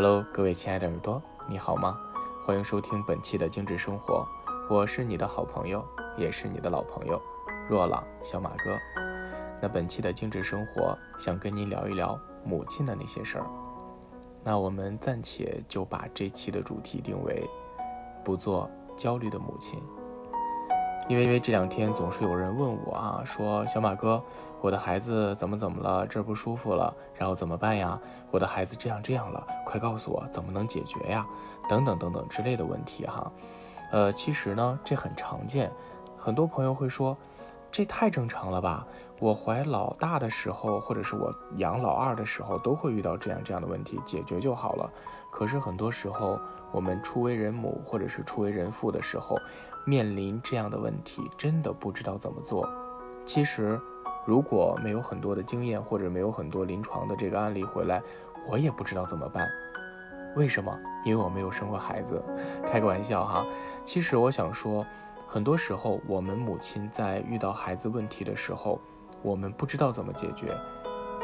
Hello，各位亲爱的耳朵，你好吗？欢迎收听本期的精致生活，我是你的好朋友，也是你的老朋友若朗小马哥。那本期的精致生活想跟您聊一聊母亲的那些事儿。那我们暂且就把这期的主题定为不做焦虑的母亲。因为因为这两天总是有人问我啊，说小马哥，我的孩子怎么怎么了，这儿不舒服了，然后怎么办呀？我的孩子这样这样了，快告诉我怎么能解决呀？等等等等之类的问题哈。呃，其实呢，这很常见，很多朋友会说，这太正常了吧？我怀老大的时候，或者是我养老二的时候，都会遇到这样这样的问题，解决就好了。可是很多时候，我们初为人母或者是初为人父的时候，面临这样的问题，真的不知道怎么做。其实，如果没有很多的经验，或者没有很多临床的这个案例回来，我也不知道怎么办。为什么？因为我没有生过孩子。开个玩笑哈。其实我想说，很多时候我们母亲在遇到孩子问题的时候，我们不知道怎么解决。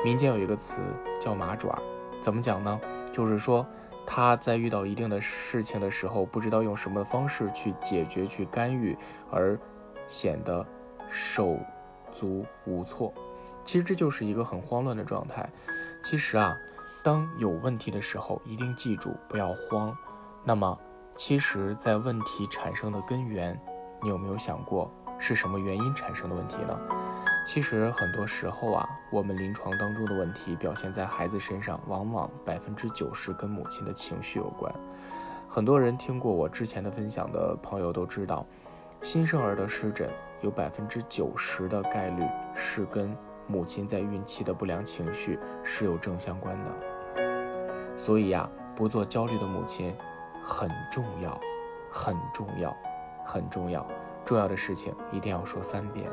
民间有一个词叫“麻爪”，怎么讲呢？就是说他在遇到一定的事情的时候，不知道用什么方式去解决、去干预，而显得手足无措。其实这就是一个很慌乱的状态。其实啊，当有问题的时候，一定记住不要慌。那么，其实，在问题产生的根源，你有没有想过是什么原因产生的问题呢？其实很多时候啊，我们临床当中的问题表现在孩子身上，往往百分之九十跟母亲的情绪有关。很多人听过我之前的分享的朋友都知道，新生儿的湿疹有百分之九十的概率是跟母亲在孕期的不良情绪是有正相关的。所以呀，不做焦虑的母亲很重要，很重要，很重要。重要的事情一定要说三遍。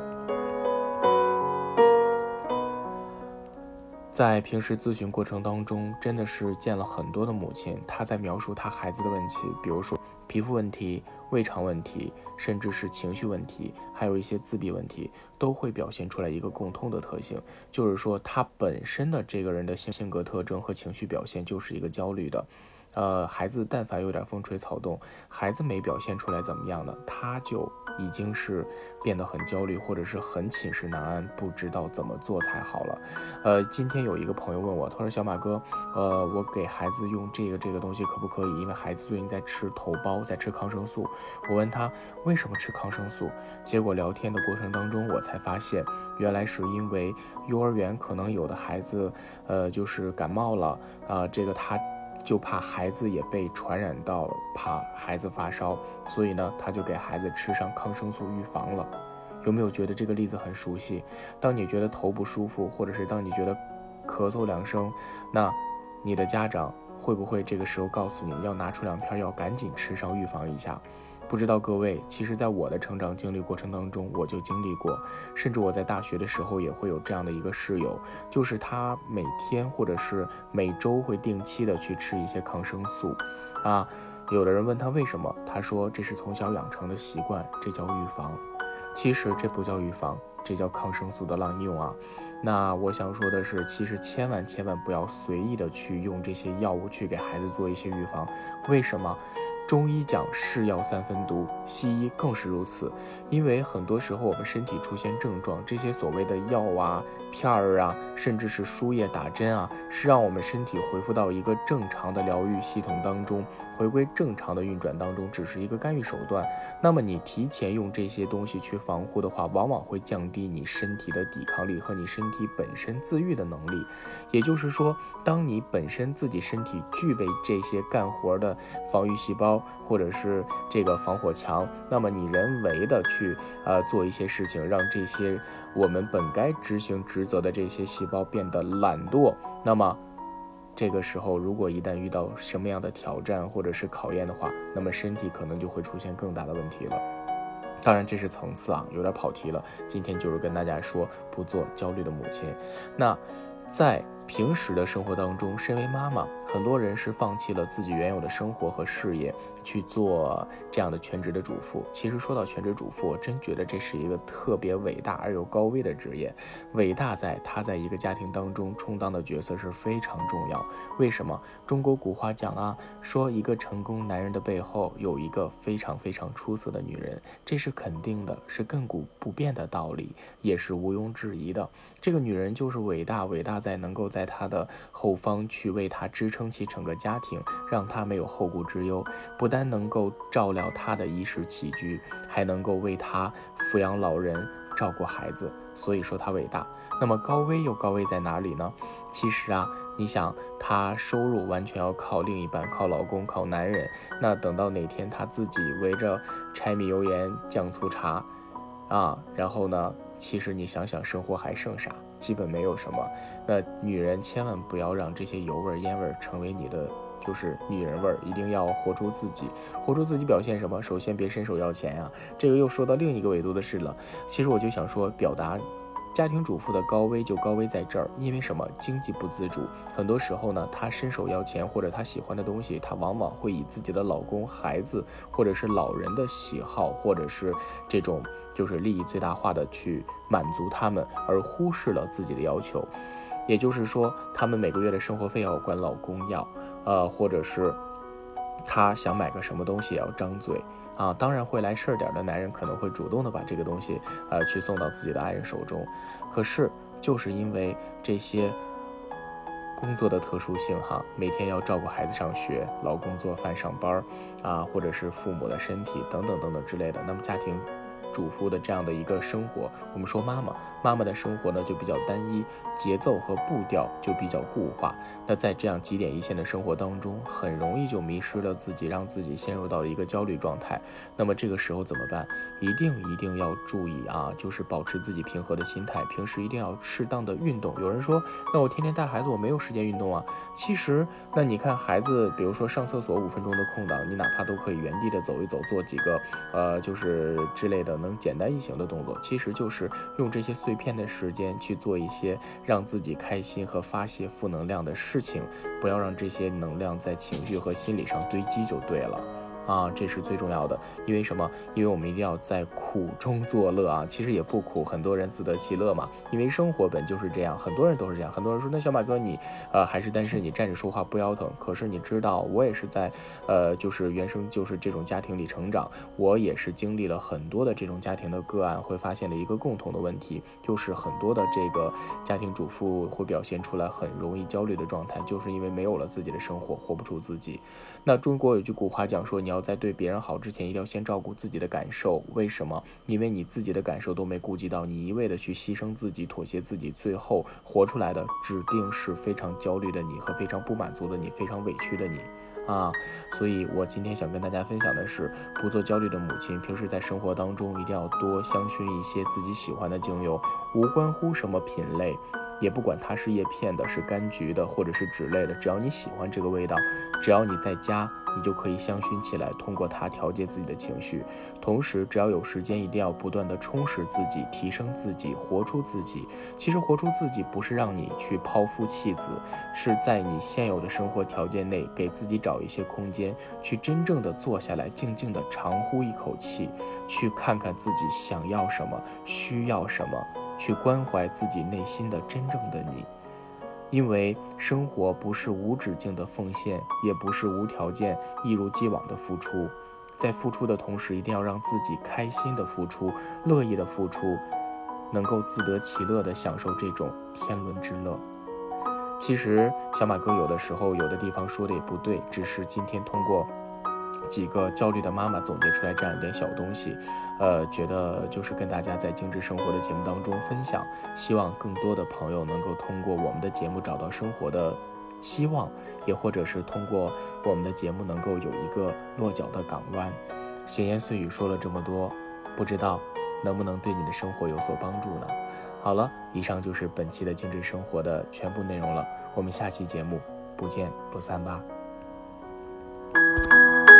在平时咨询过程当中，真的是见了很多的母亲，她在描述她孩子的问题，比如说皮肤问题、胃肠问题，甚至是情绪问题，还有一些自闭问题，都会表现出来一个共通的特性，就是说她本身的这个人的性性格特征和情绪表现就是一个焦虑的。呃，孩子但凡有点风吹草动，孩子没表现出来怎么样呢？他就已经是变得很焦虑，或者是很寝食难安，不知道怎么做才好了。呃，今天有一个朋友问我，他说：“小马哥，呃，我给孩子用这个这个东西可不可以？因为孩子最近在吃头孢，在吃抗生素。”我问他为什么吃抗生素，结果聊天的过程当中，我才发现原来是因为幼儿园可能有的孩子，呃，就是感冒了啊，这个他。就怕孩子也被传染到，怕孩子发烧，所以呢，他就给孩子吃上抗生素预防了。有没有觉得这个例子很熟悉？当你觉得头不舒服，或者是当你觉得咳嗽两声，那你的家长会不会这个时候告诉你要拿出两片药，赶紧吃上预防一下？不知道各位，其实，在我的成长经历过程当中，我就经历过，甚至我在大学的时候也会有这样的一个室友，就是他每天或者是每周会定期的去吃一些抗生素，啊，有的人问他为什么，他说这是从小养成的习惯，这叫预防。其实这不叫预防，这叫抗生素的滥用啊。那我想说的是，其实千万千万不要随意的去用这些药物去给孩子做一些预防，为什么？中医讲是药三分毒，西医更是如此。因为很多时候我们身体出现症状，这些所谓的药啊、片儿啊，甚至是输液打针啊，是让我们身体恢复到一个正常的疗愈系统当中，回归正常的运转当中，只是一个干预手段。那么你提前用这些东西去防护的话，往往会降低你身体的抵抗力和你身体本身自愈的能力。也就是说，当你本身自己身体具备这些干活的防御细胞。或者是这个防火墙，那么你人为的去呃做一些事情，让这些我们本该执行职责的这些细胞变得懒惰，那么这个时候如果一旦遇到什么样的挑战或者是考验的话，那么身体可能就会出现更大的问题了。当然这是层次啊，有点跑题了。今天就是跟大家说不做焦虑的母亲。那在平时的生活当中，身为妈妈，很多人是放弃了自己原有的生活和事业，去做这样的全职的主妇。其实说到全职主妇，我真觉得这是一个特别伟大而又高危的职业。伟大在她在一个家庭当中充当的角色是非常重要。为什么？中国古话讲啊，说一个成功男人的背后有一个非常非常出色的女人，这是肯定的，是亘古不变的道理，也是毋庸置疑的。这个女人就是伟大，伟大在能够在她的后方去为他支撑撑起整个家庭，让他没有后顾之忧，不但能够照料他的衣食起居，还能够为他抚养老人、照顾孩子，所以说她伟大。那么高危又高危在哪里呢？其实啊，你想她收入完全要靠另一半，靠老公，靠男人。那等到哪天她自己围着柴米油盐酱醋茶，啊，然后呢？其实你想想，生活还剩啥？基本没有什么。那女人千万不要让这些油味、烟味成为你的，就是女人味儿，一定要活出自己，活出自己。表现什么？首先别伸手要钱呀。这个又说到另一个维度的事了。其实我就想说，表达。家庭主妇的高危就高危在这儿，因为什么？经济不自主，很多时候呢，她伸手要钱或者她喜欢的东西，她往往会以自己的老公、孩子或者是老人的喜好，或者是这种就是利益最大化的去满足他们，而忽视了自己的要求。也就是说，他们每个月的生活费要管老公要，呃，或者是她想买个什么东西要张嘴。啊，当然会来事儿点的男人可能会主动的把这个东西，呃，去送到自己的爱人手中。可是就是因为这些工作的特殊性，哈，每天要照顾孩子上学，老公做饭上班，啊，或者是父母的身体等等等等之类的，那么家庭。主妇的这样的一个生活，我们说妈妈，妈妈的生活呢就比较单一，节奏和步调就比较固化。那在这样几点一线的生活当中，很容易就迷失了自己，让自己陷入到了一个焦虑状态。那么这个时候怎么办？一定一定要注意啊，就是保持自己平和的心态，平时一定要适当的运动。有人说，那我天天带孩子，我没有时间运动啊。其实，那你看孩子，比如说上厕所五分钟的空档，你哪怕都可以原地的走一走，做几个呃就是之类的。能简单易行的动作，其实就是用这些碎片的时间去做一些让自己开心和发泄负能量的事情，不要让这些能量在情绪和心理上堆积就对了。啊，这是最重要的，因为什么？因为我们一定要在苦中作乐啊！其实也不苦，很多人自得其乐嘛。因为生活本就是这样，很多人都是这样。很多人说，那小马哥你，呃，还是单身，你站着说话不腰疼。可是你知道，我也是在，呃，就是原生就是这种家庭里成长，我也是经历了很多的这种家庭的个案，会发现了一个共同的问题，就是很多的这个家庭主妇会表现出来很容易焦虑的状态，就是因为没有了自己的生活，活不出自己。那中国有句古话讲说，你。要在对别人好之前，一定要先照顾自己的感受。为什么？因为你自己的感受都没顾及到，你一味的去牺牲自己、妥协自己，最后活出来的指定是非常焦虑的你和非常不满足的你、非常委屈的你啊！所以我今天想跟大家分享的是，不做焦虑的母亲，平时在生活当中一定要多香薰一些自己喜欢的精油，无关乎什么品类。也不管它是叶片的、是柑橘的，或者是脂类的，只要你喜欢这个味道，只要你在家，你就可以香薰起来，通过它调节自己的情绪。同时，只要有时间，一定要不断的充实自己、提升自己、活出自己。其实，活出自己不是让你去抛夫弃子，是在你现有的生活条件内，给自己找一些空间，去真正的坐下来，静静的长呼一口气，去看看自己想要什么，需要什么。去关怀自己内心的真正的你，因为生活不是无止境的奉献，也不是无条件一如既往的付出。在付出的同时，一定要让自己开心的付出，乐意的付出，能够自得其乐的享受这种天伦之乐。其实，小马哥有的时候有的地方说的也不对，只是今天通过。几个焦虑的妈妈总结出来这样一点小东西，呃，觉得就是跟大家在精致生活的节目当中分享，希望更多的朋友能够通过我们的节目找到生活的希望，也或者是通过我们的节目能够有一个落脚的港湾。闲言碎语说了这么多，不知道能不能对你的生活有所帮助呢？好了，以上就是本期的精致生活的全部内容了，我们下期节目不见不散吧。